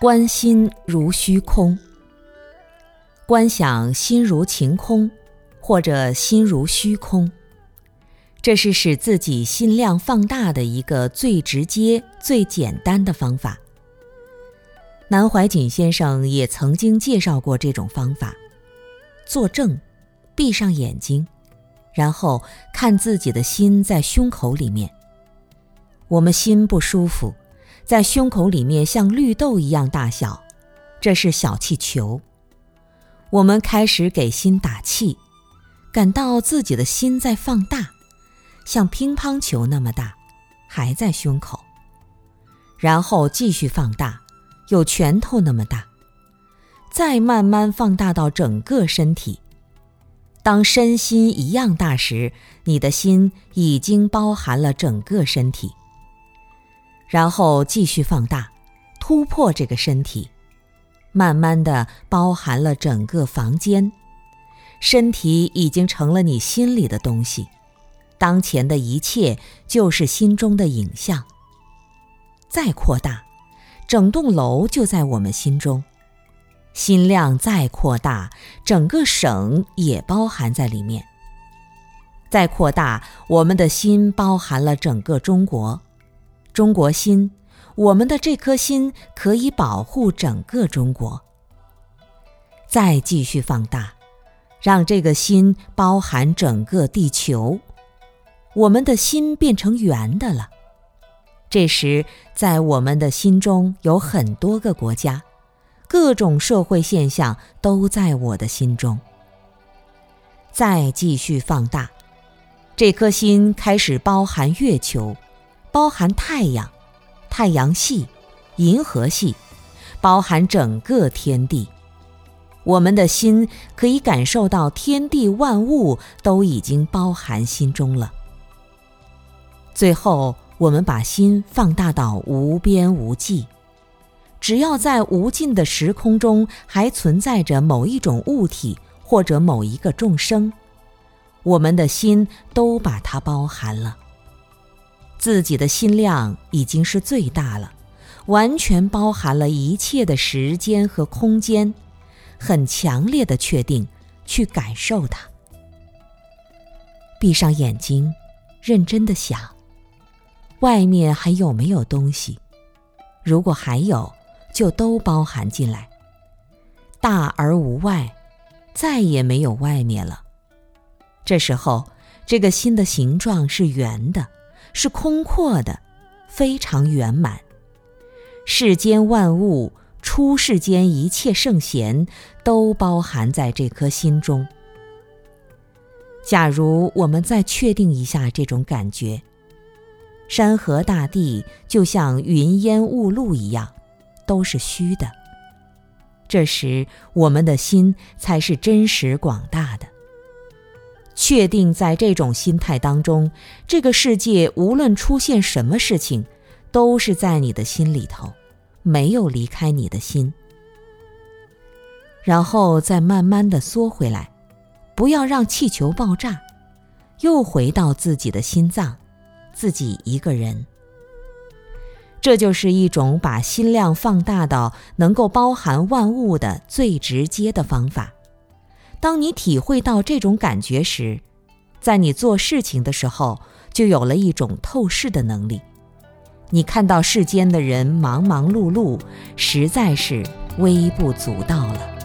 观心如虚空，观想心如晴空，或者心如虚空，这是使自己心量放大的一个最直接、最简单的方法。南怀瑾先生也曾经介绍过这种方法：坐正，闭上眼睛，然后看自己的心在胸口里面。我们心不舒服。在胸口里面像绿豆一样大小，这是小气球。我们开始给心打气，感到自己的心在放大，像乒乓球那么大，还在胸口。然后继续放大，有拳头那么大，再慢慢放大到整个身体。当身心一样大时，你的心已经包含了整个身体。然后继续放大，突破这个身体，慢慢的包含了整个房间，身体已经成了你心里的东西，当前的一切就是心中的影像。再扩大，整栋楼就在我们心中，心量再扩大，整个省也包含在里面。再扩大，我们的心包含了整个中国。中国心，我们的这颗心可以保护整个中国。再继续放大，让这个心包含整个地球，我们的心变成圆的了。这时，在我们的心中有很多个国家，各种社会现象都在我的心中。再继续放大，这颗心开始包含月球。包含太阳、太阳系、银河系，包含整个天地。我们的心可以感受到天地万物都已经包含心中了。最后，我们把心放大到无边无际，只要在无尽的时空中还存在着某一种物体或者某一个众生，我们的心都把它包含了。自己的心量已经是最大了，完全包含了一切的时间和空间，很强烈的确定，去感受它。闭上眼睛，认真的想，外面还有没有东西？如果还有，就都包含进来。大而无外，再也没有外面了。这时候，这个心的形状是圆的。是空阔的，非常圆满。世间万物，出世间一切圣贤，都包含在这颗心中。假如我们再确定一下这种感觉，山河大地就像云烟雾露一样，都是虚的。这时，我们的心才是真实广大的。确定在这种心态当中，这个世界无论出现什么事情，都是在你的心里头，没有离开你的心。然后再慢慢的缩回来，不要让气球爆炸，又回到自己的心脏，自己一个人。这就是一种把心量放大到能够包含万物的最直接的方法。当你体会到这种感觉时，在你做事情的时候，就有了一种透视的能力。你看到世间的人忙忙碌碌，实在是微不足道了。